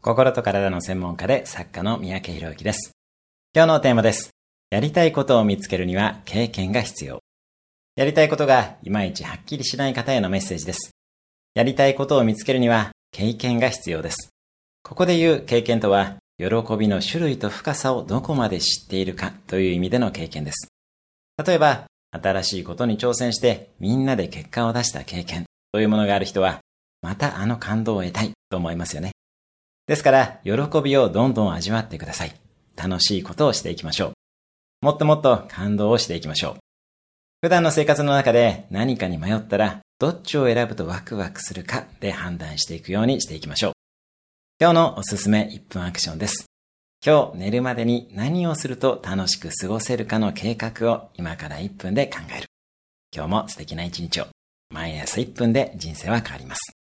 心と体の専門家で作家の三宅博之です。今日のテーマです。やりたいことを見つけるには経験が必要。やりたいことがいまいちはっきりしない方へのメッセージです。やりたいことを見つけるには経験が必要です。ここで言う経験とは、喜びの種類と深さをどこまで知っているかという意味での経験です。例えば、新しいことに挑戦してみんなで結果を出した経験というものがある人は、またあの感動を得たいと思いますよね。ですから、喜びをどんどん味わってください。楽しいことをしていきましょう。もっともっと感動をしていきましょう。普段の生活の中で何かに迷ったら、どっちを選ぶとワクワクするかで判断していくようにしていきましょう。今日のおすすめ1分アクションです。今日寝るまでに何をすると楽しく過ごせるかの計画を今から1分で考える。今日も素敵な一日を。毎朝1分で人生は変わります。